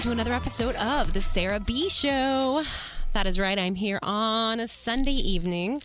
Welcome to another episode of The Sarah B Show. That is right, I'm here on a Sunday evening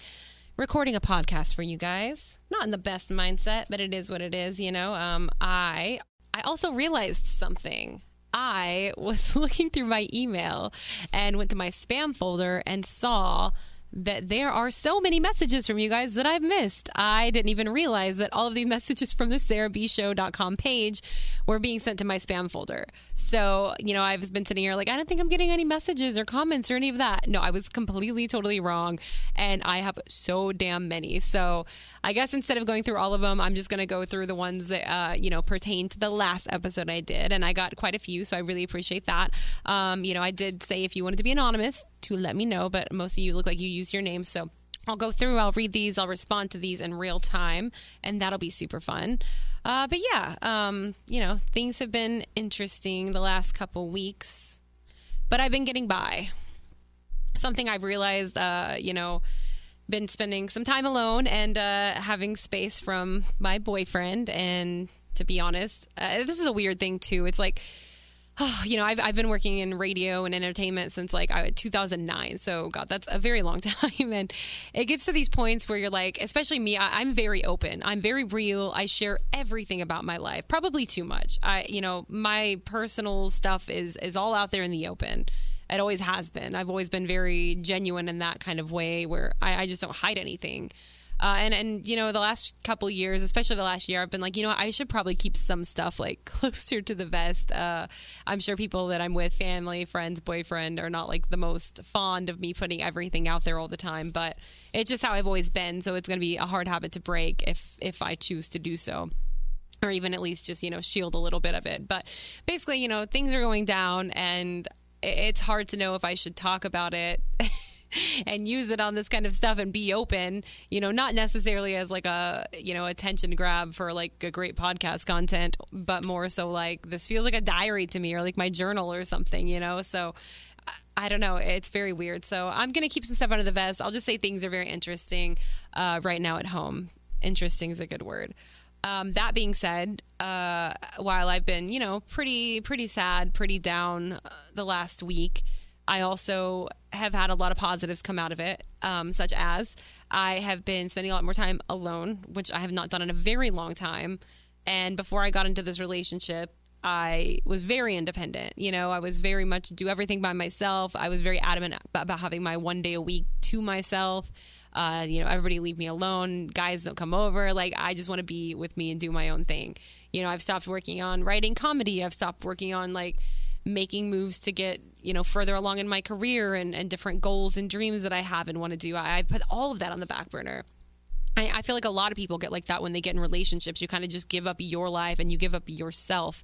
recording a podcast for you guys. Not in the best mindset, but it is what it is, you know. Um, I I also realized something. I was looking through my email and went to my spam folder and saw that there are so many messages from you guys that I've missed. I didn't even realize that all of these messages from the sarahbshow.com page were being sent to my spam folder. So, you know, I've been sitting here like, I don't think I'm getting any messages or comments or any of that. No, I was completely, totally wrong. And I have so damn many. So I guess instead of going through all of them, I'm just going to go through the ones that, uh, you know, pertain to the last episode I did. And I got quite a few. So I really appreciate that. Um, you know, I did say if you wanted to be anonymous, to let me know, but most of you look like you use your name. So I'll go through, I'll read these, I'll respond to these in real time, and that'll be super fun. Uh, but yeah, um, you know, things have been interesting the last couple weeks, but I've been getting by. Something I've realized, uh, you know, been spending some time alone and uh, having space from my boyfriend. And to be honest, uh, this is a weird thing too. It's like, oh, you know, I've, I've been working in radio and entertainment since like 2009. So, God, that's a very long time. And it gets to these points where you're like, especially me, I, I'm very open. I'm very real. I share everything about my life, probably too much. I, you know, my personal stuff is, is all out there in the open. It always has been. I've always been very genuine in that kind of way where I, I just don't hide anything. Uh, and and you know the last couple years, especially the last year, I've been like, you know, I should probably keep some stuff like closer to the vest. Uh, I'm sure people that I'm with, family, friends, boyfriend, are not like the most fond of me putting everything out there all the time. But it's just how I've always been, so it's going to be a hard habit to break if if I choose to do so or even at least just you know shield a little bit of it but basically you know things are going down and it's hard to know if i should talk about it and use it on this kind of stuff and be open, you know, not necessarily as like a, you know, attention grab for like a great podcast content, but more so like this feels like a diary to me or like my journal or something, you know? So I don't know. It's very weird. So I'm going to keep some stuff under the vest. I'll just say things are very interesting uh, right now at home. Interesting is a good word. Um, that being said, uh, while I've been, you know, pretty pretty sad, pretty down uh, the last week, I also have had a lot of positives come out of it, um, such as I have been spending a lot more time alone, which I have not done in a very long time. And before I got into this relationship, I was very independent. You know, I was very much do everything by myself. I was very adamant about having my one day a week to myself. Uh, you know, everybody leave me alone. Guys don't come over. Like, I just want to be with me and do my own thing. You know, I've stopped working on writing comedy. I've stopped working on like making moves to get you know further along in my career and, and different goals and dreams that I have and want to do. I, I put all of that on the back burner. I, I feel like a lot of people get like that when they get in relationships. You kind of just give up your life and you give up yourself.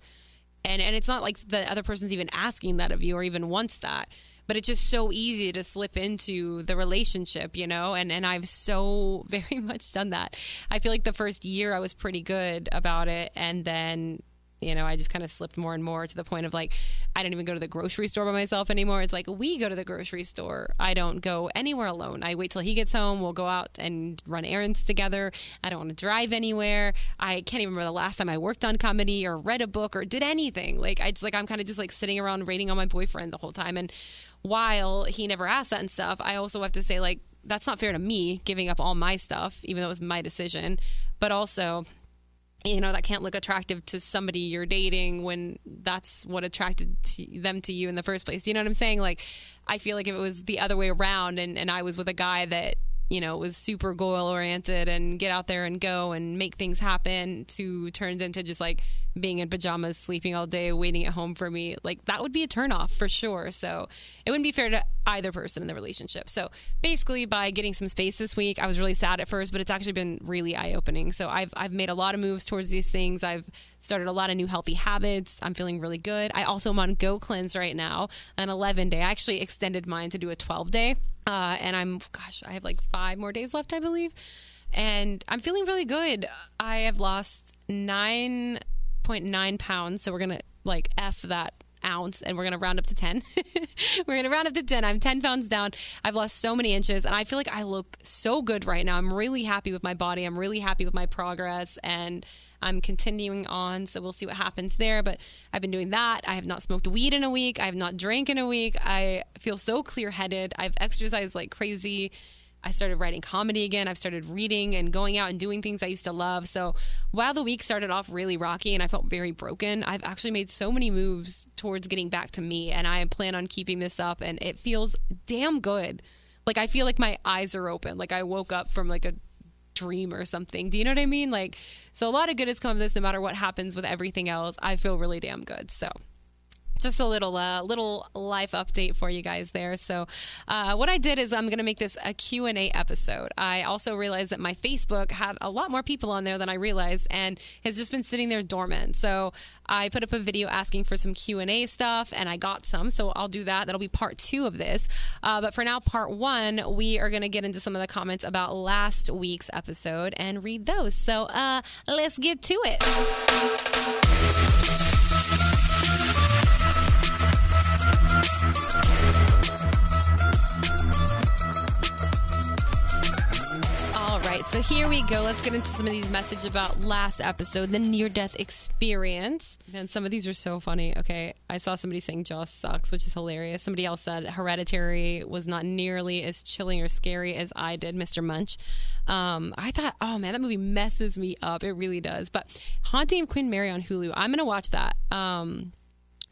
And and it's not like the other person's even asking that of you or even wants that. But it's just so easy to slip into the relationship, you know? And and I've so very much done that. I feel like the first year I was pretty good about it and then you know, I just kind of slipped more and more to the point of like, I don't even go to the grocery store by myself anymore. It's like we go to the grocery store. I don't go anywhere alone. I wait till he gets home. We'll go out and run errands together. I don't want to drive anywhere. I can't even remember the last time I worked on comedy or read a book or did anything. Like, I just like, I'm kind of just like sitting around waiting on my boyfriend the whole time. And while he never asked that and stuff, I also have to say, like, that's not fair to me giving up all my stuff, even though it was my decision. But also, you know that can't look attractive to somebody you're dating when that's what attracted to them to you in the first place. You know what i'm saying? Like i feel like if it was the other way around and, and i was with a guy that you know was super goal oriented and get out there and go and make things happen to turns into just like being in pajamas sleeping all day waiting at home for me like that would be a turnoff for sure. So it wouldn't be fair to either person in the relationship. So basically by getting some space this week i was really sad at first but it's actually been really eye-opening. So i've, I've made a lot of moves towards these things. I've started a lot of new healthy habits. I'm feeling really good. I also am on go cleanse right now an 11 day i actually extended mine to do a 12 day uh, and i'm gosh i have like five more days left i believe. And i'm feeling really good. I have lost nine 0.9 pounds. So we're to like F that ounce, and we're gonna round up to ten. we're gonna round up to ten. I'm ten pounds down. I've lost so many inches, and I feel like I look so good right now. I'm really happy with my body. I'm really happy with my progress, and I'm continuing on, so we'll see what happens there. But I've been doing that. I have not smoked weed in a week. I have not drank in a week. I feel so clear headed. I've exercised like crazy. I started writing comedy again. I've started reading and going out and doing things I used to love. So while the week started off really rocky and I felt very broken, I've actually made so many moves towards getting back to me. And I plan on keeping this up. And it feels damn good. Like I feel like my eyes are open. Like I woke up from like a dream or something. Do you know what I mean? Like, so a lot of good has come of this no matter what happens with everything else. I feel really damn good. So just a little uh, little life update for you guys there. So, uh, what I did is I'm going to make this a Q and A episode. I also realized that my Facebook had a lot more people on there than I realized, and has just been sitting there dormant. So, I put up a video asking for some Q and A stuff, and I got some. So, I'll do that. That'll be part two of this. Uh, but for now, part one, we are going to get into some of the comments about last week's episode and read those. So, uh, let's get to it. So here we go. Let's get into some of these messages about last episode, the near death experience. And some of these are so funny. Okay, I saw somebody saying Jaws sucks, which is hilarious. Somebody else said Hereditary was not nearly as chilling or scary as I did, Mr. Munch. Um, I thought, oh man, that movie messes me up. It really does. But Haunting of Queen Mary on Hulu, I'm going to watch that. Um,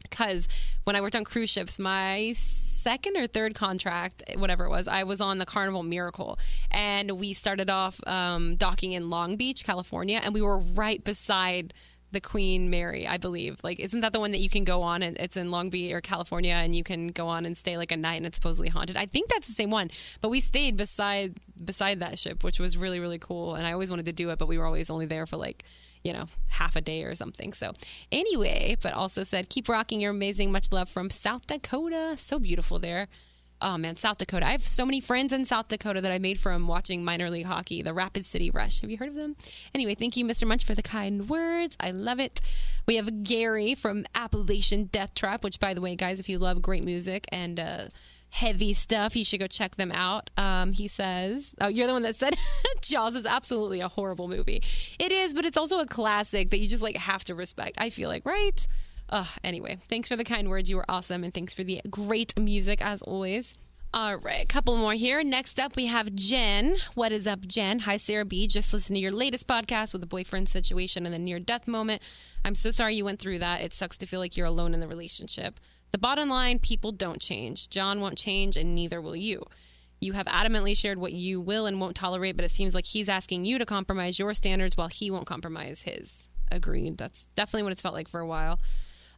because when I worked on cruise ships, my second or third contract, whatever it was, I was on the Carnival Miracle, and we started off um, docking in Long Beach, California, and we were right beside the Queen Mary, I believe. Like, isn't that the one that you can go on and it's in Long Beach or California, and you can go on and stay like a night, and it's supposedly haunted? I think that's the same one, but we stayed beside beside that ship, which was really really cool, and I always wanted to do it, but we were always only there for like you know, half a day or something. So, anyway, but also said, keep rocking. You're amazing. Much love from South Dakota. So beautiful there. Oh man, South Dakota. I have so many friends in South Dakota that I made from watching minor league hockey, the Rapid City Rush. Have you heard of them? Anyway, thank you, Mr. Munch, for the kind words. I love it. We have Gary from Appalachian Death Trap, which, by the way, guys, if you love great music and, uh, heavy stuff. You should go check them out. Um, he says, "Oh, you're the one that said Jaws is absolutely a horrible movie. It is, but it's also a classic that you just like have to respect. I feel like, right? Uh, anyway, thanks for the kind words. You were awesome, and thanks for the great music as always." All right, a couple more here. Next up, we have Jen. What is up, Jen? Hi, Sarah B. Just listen to your latest podcast with the boyfriend situation and the near death moment. I'm so sorry you went through that. It sucks to feel like you're alone in the relationship. The bottom line people don't change. John won't change, and neither will you. You have adamantly shared what you will and won't tolerate, but it seems like he's asking you to compromise your standards while he won't compromise his. Agreed. That's definitely what it's felt like for a while.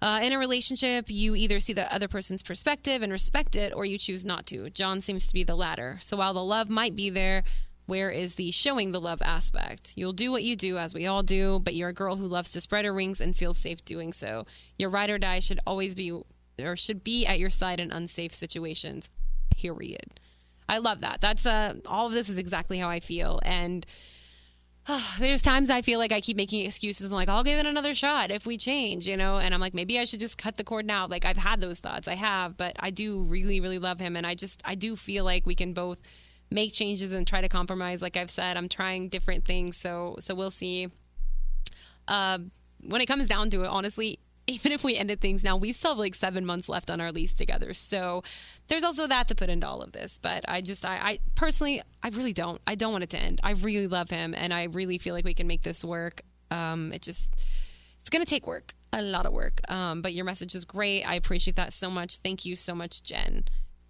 Uh, in a relationship, you either see the other person's perspective and respect it, or you choose not to. John seems to be the latter. So while the love might be there, where is the showing the love aspect? You'll do what you do, as we all do, but you're a girl who loves to spread her wings and feels safe doing so. Your ride or die should always be, or should be at your side in unsafe situations. Period. I love that. That's uh, all of this is exactly how I feel, and there's times I feel like I keep making excuses. I'm like, I'll give it another shot if we change, you know? And I'm like, maybe I should just cut the cord now. Like, I've had those thoughts. I have, but I do really, really love him. And I just, I do feel like we can both make changes and try to compromise. Like I've said, I'm trying different things. So, so we'll see. Uh, when it comes down to it, honestly, even if we ended things now, we still have like seven months left on our lease together. So there's also that to put into all of this. But I just, I, I personally, I really don't. I don't want it to end. I really love him, and I really feel like we can make this work. Um, it just, it's gonna take work, a lot of work. Um, but your message is great. I appreciate that so much. Thank you so much, Jen.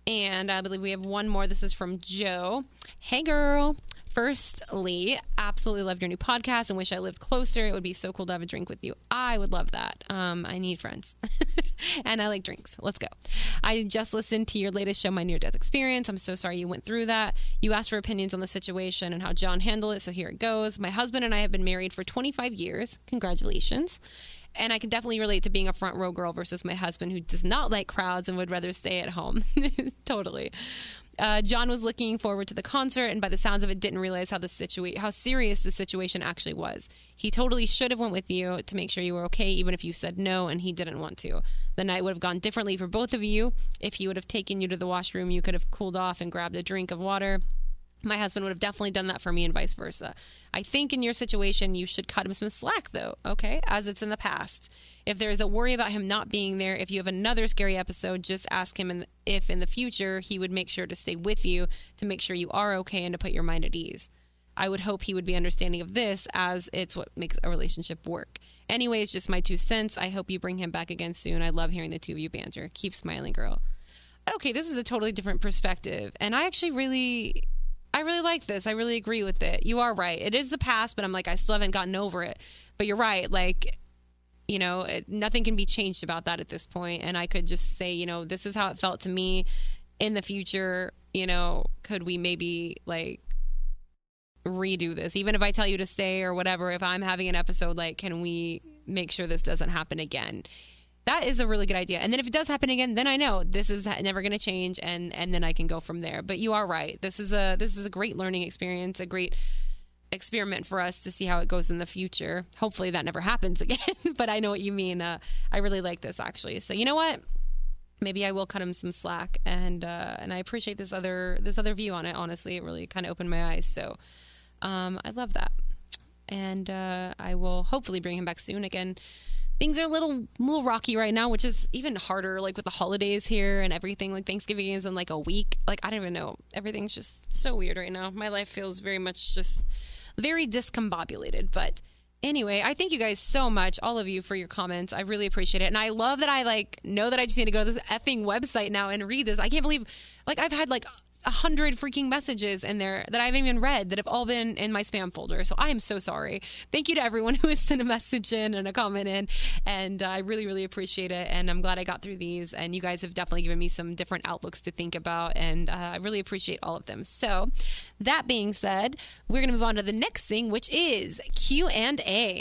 And I believe we have one more. This is from Joe. Hey, girl. Firstly, absolutely love your new podcast and wish I lived closer. It would be so cool to have a drink with you. I would love that. Um, I need friends and I like drinks. Let's go. I just listened to your latest show, My Near Death Experience. I'm so sorry you went through that. You asked for opinions on the situation and how John handled it. So here it goes. My husband and I have been married for 25 years. Congratulations. And I can definitely relate to being a front row girl versus my husband who does not like crowds and would rather stay at home. totally. Uh, John was looking forward to the concert, and by the sounds of it, didn't realize how the situa- how serious the situation actually was. He totally should have went with you to make sure you were okay, even if you said no and he didn't want to. The night would have gone differently for both of you. If he would have taken you to the washroom, you could have cooled off and grabbed a drink of water my husband would have definitely done that for me and vice versa. I think in your situation, you should cut him some slack, though, okay, as it's in the past. If there is a worry about him not being there, if you have another scary episode, just ask him if in the future he would make sure to stay with you to make sure you are okay and to put your mind at ease. I would hope he would be understanding of this as it's what makes a relationship work. Anyways, just my two cents. I hope you bring him back again soon. I love hearing the two of you banter. Keep smiling, girl. Okay, this is a totally different perspective. And I actually really I really like this. I really agree with it. You are right. It is the past, but I'm like, I still haven't gotten over it. But you're right. Like, you know, it, nothing can be changed about that at this point. And I could just say, you know, this is how it felt to me in the future. You know, could we maybe like redo this? Even if I tell you to stay or whatever, if I'm having an episode, like, can we make sure this doesn't happen again? That is a really good idea. And then if it does happen again, then I know this is never going to change, and and then I can go from there. But you are right. This is a this is a great learning experience, a great experiment for us to see how it goes in the future. Hopefully that never happens again. but I know what you mean. Uh, I really like this actually. So you know what? Maybe I will cut him some slack, and uh, and I appreciate this other this other view on it. Honestly, it really kind of opened my eyes. So um, I love that, and uh, I will hopefully bring him back soon again things are a little little rocky right now, which is even harder. Like with the holidays here and everything. Like Thanksgiving is in like a week. Like I don't even know. Everything's just so weird right now. My life feels very much just very discombobulated. But anyway, I thank you guys so much, all of you, for your comments. I really appreciate it, and I love that I like know that I just need to go to this effing website now and read this. I can't believe like I've had like a hundred freaking messages in there that I haven't even read that have all been in my spam folder. So I am so sorry. Thank you to everyone who has sent a message in and a comment in, and I really, really appreciate it. And I'm glad I got through these. And you guys have definitely given me some different outlooks to think about, and uh, I really appreciate all of them. So that being said, we're going to move on to the next thing, which is Q and A.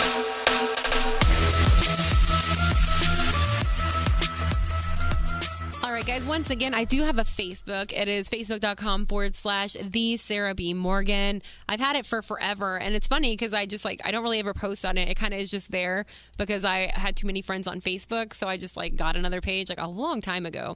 right, guys, once again, I do have a Facebook. It is facebook.com forward slash the Sarah B. Morgan. I've had it for forever. And it's funny because I just like, I don't really ever post on it. It kind of is just there because I had too many friends on Facebook. So I just like got another page like a long time ago.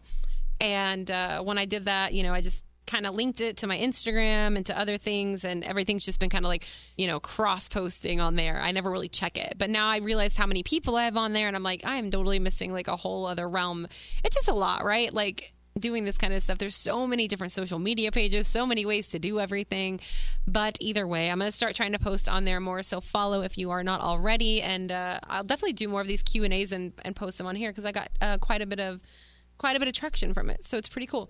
And uh, when I did that, you know, I just kind of linked it to my Instagram and to other things, and everything's just been kind of like, you know, cross posting on there. I never really check it. But now I realized how many people I have on there, and I'm like, I am totally missing like a whole other realm. It's just a lot, right? Like, doing this kind of stuff. There's so many different social media pages, so many ways to do everything. But either way, I'm going to start trying to post on there more. So follow if you are not already, and uh, I'll definitely do more of these Q and A's and post them on here because I got uh, quite a bit of quite a bit of traction from it. So it's pretty cool.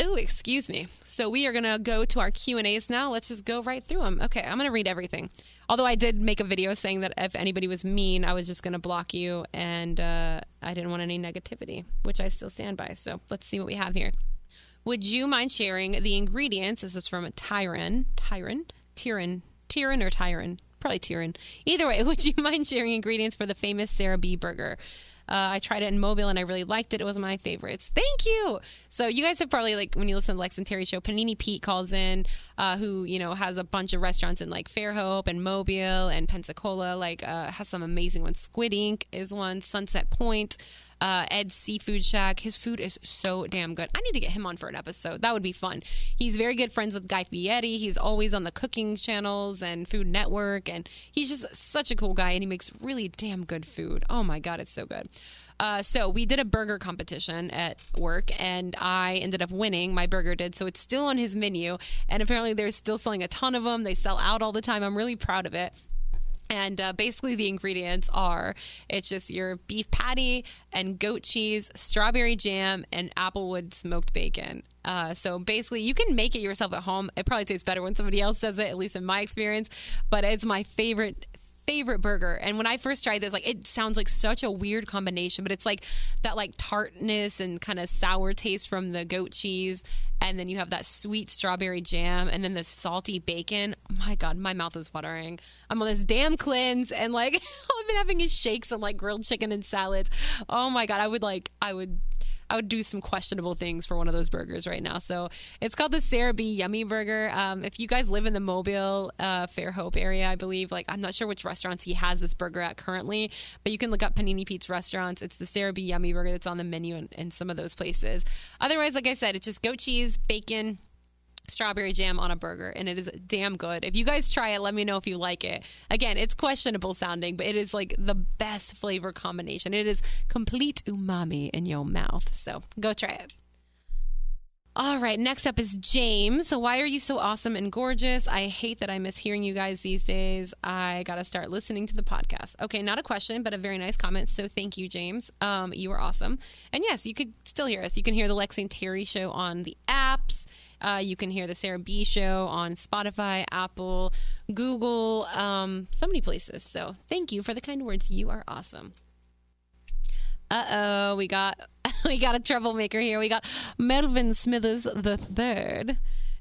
Oh, excuse me. So we are going to go to our Q&As now. Let's just go right through them. Okay, I'm going to read everything. Although I did make a video saying that if anybody was mean, I was just going to block you and uh, I didn't want any negativity, which I still stand by. So let's see what we have here. Would you mind sharing the ingredients? This is from Tyron. Tyron? Tyron. Tyron or Tyron? Probably Tyron. Either way, would you mind sharing ingredients for the famous Sarah B burger? Uh, I tried it in Mobile and I really liked it. It was my favorites. Thank you. So you guys have probably like when you listen to Lex and Terry show, Panini Pete calls in, uh, who you know has a bunch of restaurants in like Fairhope and Mobile and Pensacola. Like uh, has some amazing ones. Squid Ink is one. Sunset Point uh, Ed's Seafood Shack. His food is so damn good. I need to get him on for an episode. That would be fun. He's very good friends with Guy Fieri. He's always on the cooking channels and Food Network, and he's just such a cool guy, and he makes really damn good food. Oh my god, it's so good. Uh, so we did a burger competition at work, and I ended up winning. My burger did, so it's still on his menu, and apparently they're still selling a ton of them. They sell out all the time. I'm really proud of it. And uh, basically, the ingredients are it's just your beef patty and goat cheese, strawberry jam, and applewood smoked bacon. Uh, so basically, you can make it yourself at home. It probably tastes better when somebody else does it, at least in my experience. But it's my favorite favorite burger. And when I first tried this, like it sounds like such a weird combination, but it's like that like tartness and kind of sour taste from the goat cheese, and then you have that sweet strawberry jam, and then the salty bacon. Oh my god, my mouth is watering. I'm on this damn cleanse, and like I've been having is shakes and like grilled chicken and salads. Oh my god, I would like I would I would do some questionable things for one of those burgers right now. So it's called the Sarah B Yummy Burger. Um, if you guys live in the Mobile, uh, Fairhope area, I believe, like I'm not sure which restaurants he has this burger at currently, but you can look up Panini Pete's restaurants. It's the Sarah B Yummy Burger that's on the menu in, in some of those places. Otherwise, like I said, it's just goat cheese, bacon strawberry jam on a burger and it is damn good. If you guys try it, let me know if you like it. Again, it's questionable sounding, but it is like the best flavor combination. It is complete umami in your mouth. So go try it. All right, next up is James. So, why are you so awesome and gorgeous? I hate that I miss hearing you guys these days. I got to start listening to the podcast. Okay, not a question, but a very nice comment. So, thank you, James. Um, you are awesome. And yes, you could still hear us. You can hear the Lexi and Terry show on the apps. Uh, you can hear the Sarah B show on Spotify, Apple, Google, um, so many places. So, thank you for the kind words. You are awesome. Uh oh, we got we got a troublemaker here. We got Melvin Smithers the third.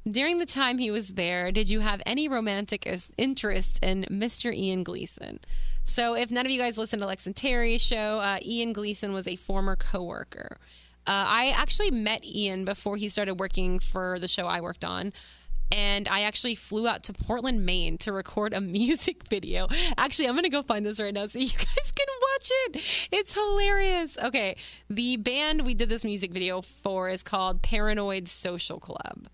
During the time he was there, did you have any romantic interest in Mr. Ian Gleason? So, if none of you guys listen to Lex and Terry's show, uh, Ian Gleason was a former coworker. Uh, I actually met Ian before he started working for the show I worked on and I actually flew out to Portland, Maine to record a music video. Actually, I'm going to go find this right now so you guys can watch it. It's hilarious. Okay, the band we did this music video for is called Paranoid Social Club.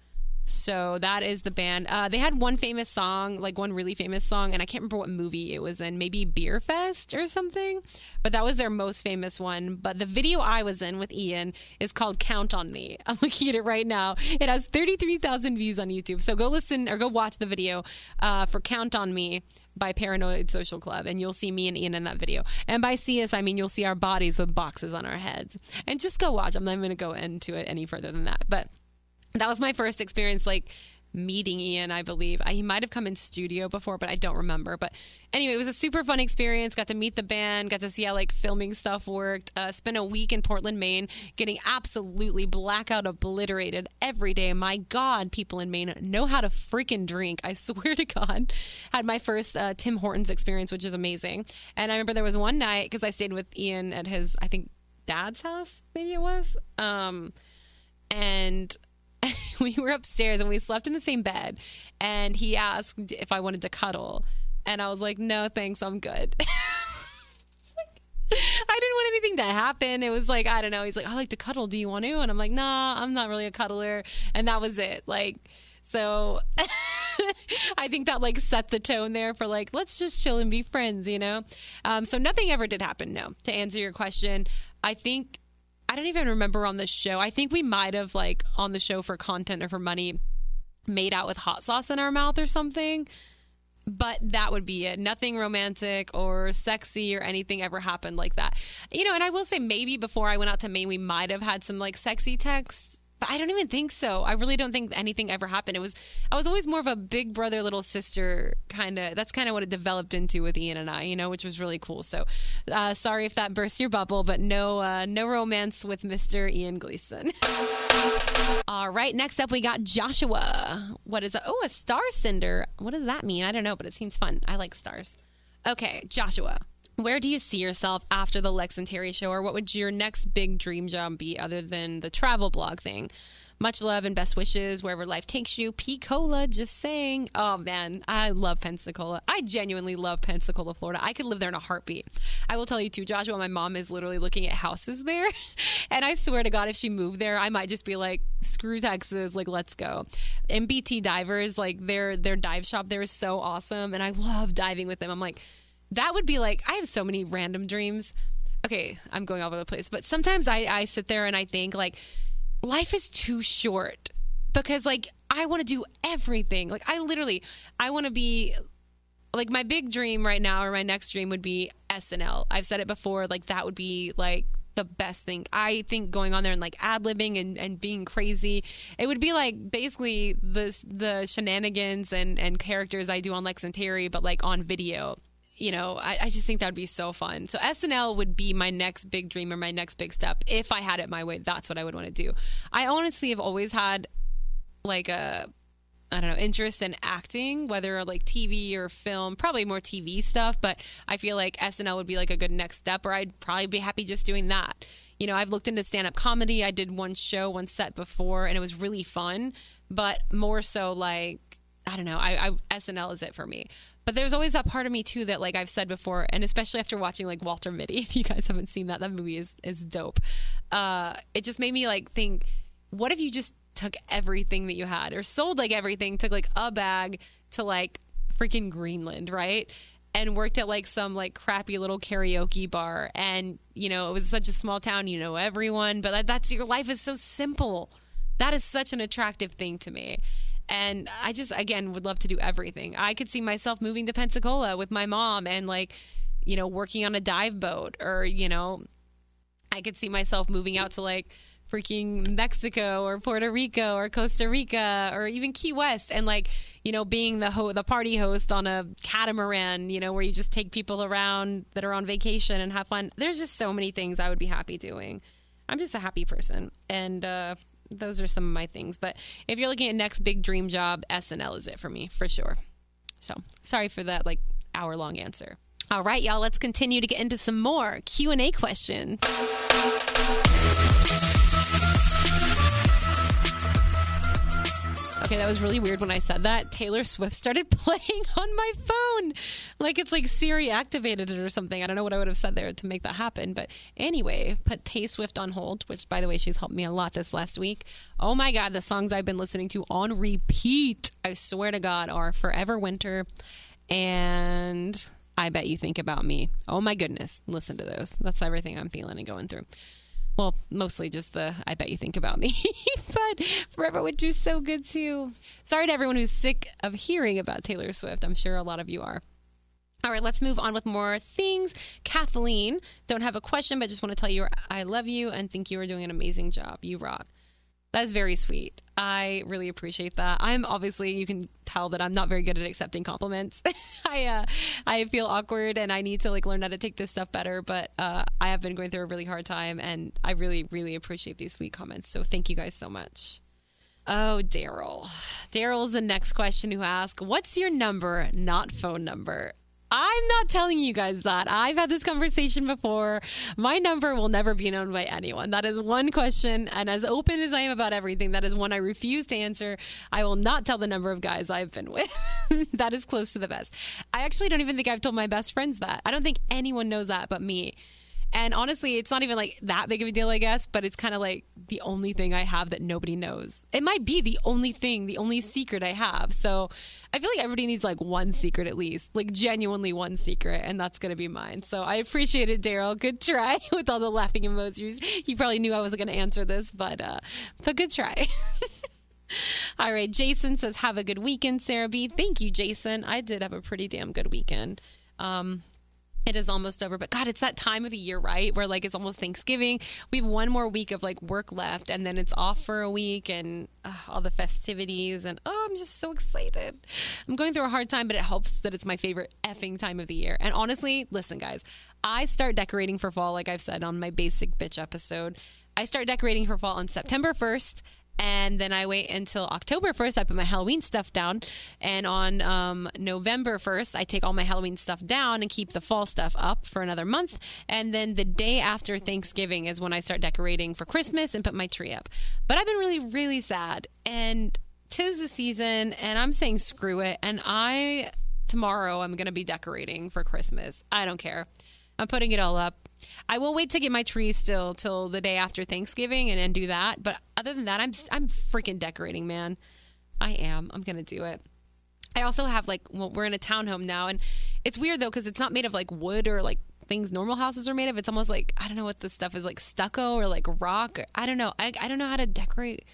So that is the band. Uh, they had one famous song, like one really famous song, and I can't remember what movie it was in, maybe Beerfest or something. But that was their most famous one. But the video I was in with Ian is called Count on Me. I'm looking at it right now. It has 33,000 views on YouTube. So go listen or go watch the video uh, for Count on Me by Paranoid Social Club, and you'll see me and Ian in that video. And by see us, I mean you'll see our bodies with boxes on our heads. And just go watch. I'm not going to go into it any further than that. But that was my first experience like meeting Ian, I believe. I, he might have come in studio before, but I don't remember. But anyway, it was a super fun experience. Got to meet the band, got to see how like filming stuff worked. Uh, spent a week in Portland, Maine, getting absolutely blackout obliterated every day. My God, people in Maine know how to freaking drink. I swear to God. Had my first uh, Tim Hortons experience, which is amazing. And I remember there was one night because I stayed with Ian at his, I think, dad's house, maybe it was. Um, and we were upstairs and we slept in the same bed. And he asked if I wanted to cuddle. And I was like, no, thanks, I'm good. I didn't want anything to happen. It was like, I don't know. He's like, I like to cuddle. Do you want to? And I'm like, nah, I'm not really a cuddler. And that was it. Like, so I think that like set the tone there for like, let's just chill and be friends, you know? Um, so nothing ever did happen. No. To answer your question, I think I don't even remember on the show. I think we might have like on the show for content or for money made out with hot sauce in our mouth or something. But that would be it. Nothing romantic or sexy or anything ever happened like that. You know, and I will say maybe before I went out to Maine, we might have had some like sexy texts but I don't even think so. I really don't think anything ever happened. It was I was always more of a big brother little sister kind of. That's kind of what it developed into with Ian and I, you know, which was really cool. So, uh, sorry if that burst your bubble, but no uh, no romance with Mr. Ian Gleason. All right, next up we got Joshua. What is a oh a star cinder? What does that mean? I don't know, but it seems fun. I like stars. Okay, Joshua. Where do you see yourself after the Lex and Terry show, or what would your next big dream job be other than the travel blog thing? Much love and best wishes wherever life takes you. P. Cola, just saying. Oh man, I love Pensacola. I genuinely love Pensacola, Florida. I could live there in a heartbeat. I will tell you too, Joshua, my mom is literally looking at houses there. and I swear to God, if she moved there, I might just be like, screw Texas, like let's go. MBT divers, like their their dive shop there is so awesome. And I love diving with them. I'm like, that would be like I have so many random dreams. Okay, I'm going all over the place, but sometimes I, I sit there and I think like life is too short because like I want to do everything. Like I literally I want to be like my big dream right now or my next dream would be SNL. I've said it before, like that would be like the best thing. I think going on there and like ad libbing and, and being crazy, it would be like basically the the shenanigans and and characters I do on Lex and Terry, but like on video you know, I, I just think that would be so fun. So SNL would be my next big dream or my next big step. If I had it my way, that's what I would want to do. I honestly have always had like a I don't know, interest in acting, whether like TV or film, probably more TV stuff, but I feel like SNL would be like a good next step, or I'd probably be happy just doing that. You know, I've looked into stand up comedy. I did one show, one set before, and it was really fun, but more so like, I don't know, I, I SNL is it for me. But there's always that part of me too that, like I've said before, and especially after watching like Walter Mitty, if you guys haven't seen that, that movie is is dope. Uh, it just made me like think, what if you just took everything that you had or sold like everything, took like a bag to like freaking Greenland, right? And worked at like some like crappy little karaoke bar. And, you know, it was such a small town, you know, everyone, but that, that's your life is so simple. That is such an attractive thing to me. And I just, again, would love to do everything. I could see myself moving to Pensacola with my mom and like, you know, working on a dive boat or, you know, I could see myself moving out to like, freaking Mexico or Puerto Rico or Costa Rica or even Key West and like you know being the ho- the party host on a catamaran you know where you just take people around that are on vacation and have fun. There's just so many things I would be happy doing. I'm just a happy person. And uh, those are some of my things. But if you're looking at next big dream job SNL is it for me for sure. So sorry for that like hour long answer. All right y'all let's continue to get into some more Q&A questions Okay, that was really weird when I said that. Taylor Swift started playing on my phone. Like it's like Siri activated it or something. I don't know what I would have said there to make that happen. But anyway, put Tay Swift on hold, which by the way, she's helped me a lot this last week. Oh my God, the songs I've been listening to on repeat, I swear to God, are Forever Winter and I Bet You Think About Me. Oh my goodness, listen to those. That's everything I'm feeling and going through well, mostly just the I bet you think about me. but Forever Winter's so good too. Sorry to everyone who's sick of hearing about Taylor Swift. I'm sure a lot of you are. All right, let's move on with more things. Kathleen, don't have a question, but just want to tell you I love you and think you are doing an amazing job. You rock. That is very sweet. I really appreciate that. I'm obviously you can tell that I'm not very good at accepting compliments. I uh, I feel awkward and I need to like learn how to take this stuff better. But uh, I have been going through a really hard time and I really really appreciate these sweet comments. So thank you guys so much. Oh, Daryl. Daryl's the next question who asks, "What's your number? Not phone number." I'm not telling you guys that. I've had this conversation before. My number will never be known by anyone. That is one question. And as open as I am about everything, that is one I refuse to answer. I will not tell the number of guys I've been with. that is close to the best. I actually don't even think I've told my best friends that. I don't think anyone knows that but me. And honestly, it's not even like that big of a deal, I guess, but it's kind of like the only thing I have that nobody knows. It might be the only thing, the only secret I have. So I feel like everybody needs like one secret at least, like genuinely one secret, and that's going to be mine. So I appreciate it, Daryl. Good try with all the laughing emojis. You probably knew I wasn't going to answer this, but, uh, but good try. All right, Jason says, "Have a good weekend, Sarah B." Thank you, Jason. I did have a pretty damn good weekend. Um, it is almost over but god it's that time of the year right? Where like it's almost thanksgiving. We have one more week of like work left and then it's off for a week and uh, all the festivities and oh i'm just so excited. I'm going through a hard time but it helps that it's my favorite effing time of the year. And honestly listen guys i start decorating for fall like i've said on my basic bitch episode. I start decorating for fall on September 1st and then I wait until October 1st. I put my Halloween stuff down. And on um, November 1st, I take all my Halloween stuff down and keep the fall stuff up for another month. And then the day after Thanksgiving is when I start decorating for Christmas and put my tree up. But I've been really, really sad. And tis the season, and I'm saying screw it. And I, tomorrow, I'm going to be decorating for Christmas. I don't care. I'm putting it all up. I will wait to get my tree still till the day after Thanksgiving and, and do that. But other than that, I'm I'm freaking decorating, man. I am. I'm gonna do it. I also have like well, we're in a townhome now, and it's weird though because it's not made of like wood or like things normal houses are made of. It's almost like I don't know what this stuff is like stucco or like rock. Or, I don't know. I I don't know how to decorate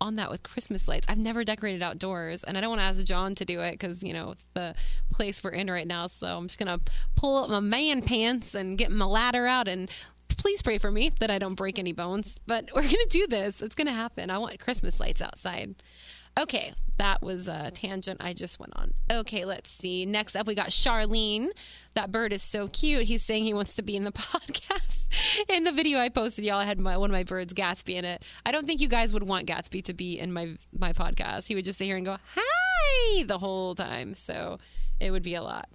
on that with Christmas lights. I've never decorated outdoors, and I don't want to ask John to do it because you know the place we're in right now. So I'm just gonna pull up my man pants and get my ladder out and. Please pray for me that I don't break any bones, but we're gonna do this. It's gonna happen. I want Christmas lights outside. Okay, that was a tangent I just went on. Okay, let's see. Next up, we got Charlene. That bird is so cute. He's saying he wants to be in the podcast. in the video I posted, y'all I had my, one of my birds, Gatsby, in it. I don't think you guys would want Gatsby to be in my my podcast. He would just sit here and go hi the whole time, so it would be a lot.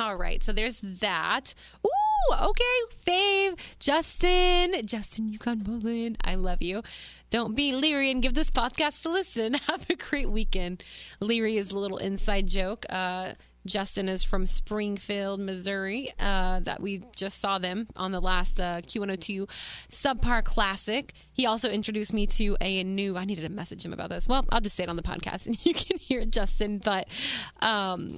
All right, so there's that. Ooh, okay, fave, Justin, Justin Yukon Mullen, I love you. Don't be leery and give this podcast a listen. Have a great weekend. Leery is a little inside joke. Uh, Justin is from Springfield, Missouri. Uh, that we just saw them on the last uh, Q102 Subpar Classic. He also introduced me to a new. I needed to message him about this. Well, I'll just say it on the podcast, and you can hear it, Justin. But um,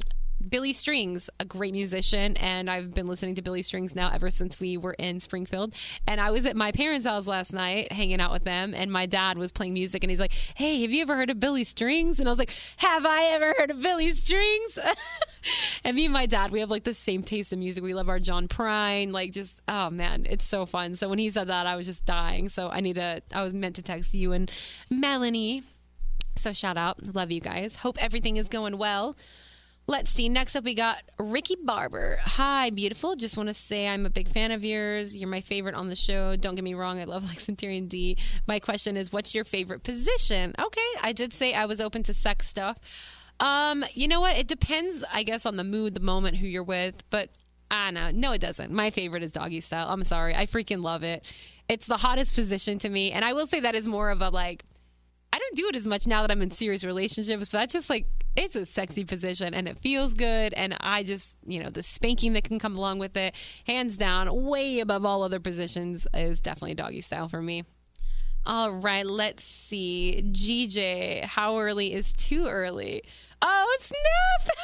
Billy Strings, a great musician, and I've been listening to Billy Strings now ever since we were in Springfield. And I was at my parents' house last night hanging out with them, and my dad was playing music, and he's like, "Hey, have you ever heard of Billy Strings?" And I was like, "Have I ever heard of Billy Strings?" and me and my dad, we have like the same taste in music. We love our John Prine, like just oh man, it's so fun. So when he said that, I was just dying. So I need to. I was meant to text you and Melanie. So shout out, love you guys. Hope everything is going well. Let's see. Next up, we got Ricky Barber. Hi, beautiful. Just want to say I'm a big fan of yours. You're my favorite on the show. Don't get me wrong. I love like Centurion D. My question is, what's your favorite position? Okay, I did say I was open to sex stuff. Um, you know what? It depends, I guess, on the mood, the moment, who you're with. But I know. No, it doesn't. My favorite is doggy style. I'm sorry. I freaking love it. It's the hottest position to me, and I will say that is more of a like. I don't do it as much now that I'm in serious relationships, but that's just like it's a sexy position and it feels good. And I just, you know, the spanking that can come along with it, hands down, way above all other positions, is definitely doggy style for me. All right, let's see. GJ, how early is too early? Oh, snap!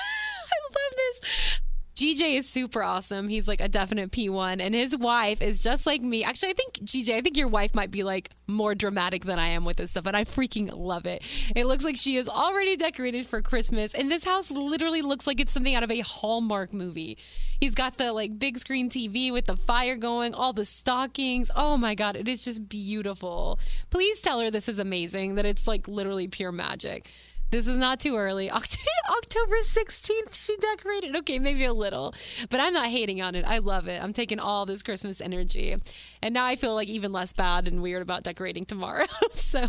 I love this. GJ is super awesome. He's like a definite P1, and his wife is just like me. Actually, I think GJ, I think your wife might be like more dramatic than I am with this stuff, and I freaking love it. It looks like she is already decorated for Christmas, and this house literally looks like it's something out of a Hallmark movie. He's got the like big screen TV with the fire going, all the stockings. Oh my god, it is just beautiful. Please tell her this is amazing, that it's like literally pure magic. This is not too early. October 16th, she decorated. Okay, maybe a little, but I'm not hating on it. I love it. I'm taking all this Christmas energy. And now I feel like even less bad and weird about decorating tomorrow. so,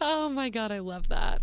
oh my God, I love that.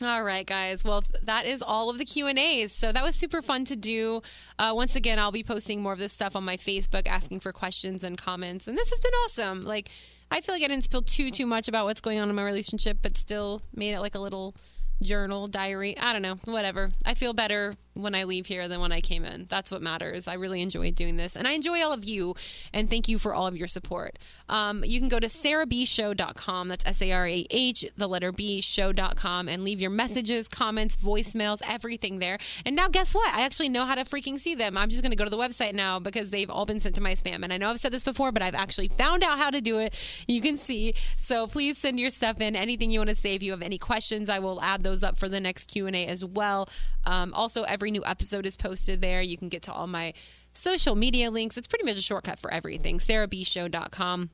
All right, guys. Well, that is all of the Q and A's. So that was super fun to do. Uh, once again, I'll be posting more of this stuff on my Facebook, asking for questions and comments. And this has been awesome. Like, I feel like I didn't spill too too much about what's going on in my relationship, but still made it like a little journal, diary, I don't know, whatever. I feel better when I leave here than when I came in. That's what matters. I really enjoy doing this. And I enjoy all of you. And thank you for all of your support. Um, you can go to sarahbshow.com. That's S A R A H, the letter B, show.com, and leave your messages, comments, voicemails, everything there. And now, guess what? I actually know how to freaking see them. I'm just going to go to the website now because they've all been sent to my spam. And I know I've said this before, but I've actually found out how to do it. You can see. So please send your stuff in. Anything you want to say. If you have any questions, I will add those up for the next Q&A as well. Um, also, every new episode is posted there. You can get to all my social media links. It's pretty much a shortcut for everything. SarahBShow.com.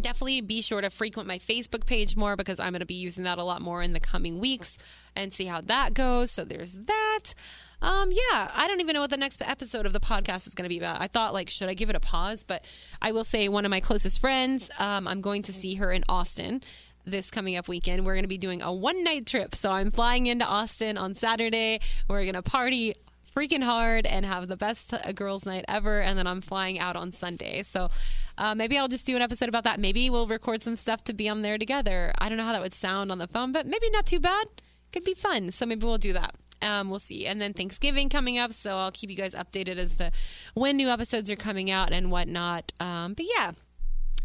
Definitely be sure to frequent my Facebook page more because I'm going to be using that a lot more in the coming weeks and see how that goes. So there's that. Um, yeah, I don't even know what the next episode of the podcast is going to be about. I thought, like, should I give it a pause? But I will say, one of my closest friends, um, I'm going to see her in Austin this coming up weekend. We're going to be doing a one night trip. So I'm flying into Austin on Saturday. We're going to party freaking hard and have the best girls' night ever. And then I'm flying out on Sunday. So uh, maybe I'll just do an episode about that. Maybe we'll record some stuff to be on there together. I don't know how that would sound on the phone, but maybe not too bad. Could be fun. So maybe we'll do that. Um, we'll see. And then Thanksgiving coming up, so I'll keep you guys updated as to when new episodes are coming out and whatnot. Um, but yeah,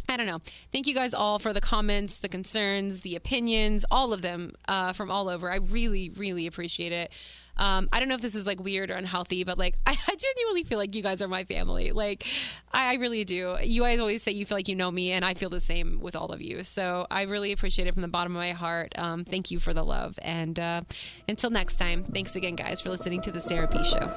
I don't know. Thank you guys all for the comments, the concerns, the opinions, all of them uh, from all over. I really, really appreciate it. Um, I don't know if this is like weird or unhealthy, but like I, I genuinely feel like you guys are my family. Like I, I, really do. You guys always say you feel like you know me, and I feel the same with all of you. So I really appreciate it from the bottom of my heart. Um, thank you for the love, and uh, until next time, thanks again, guys, for listening to the Sarah Show.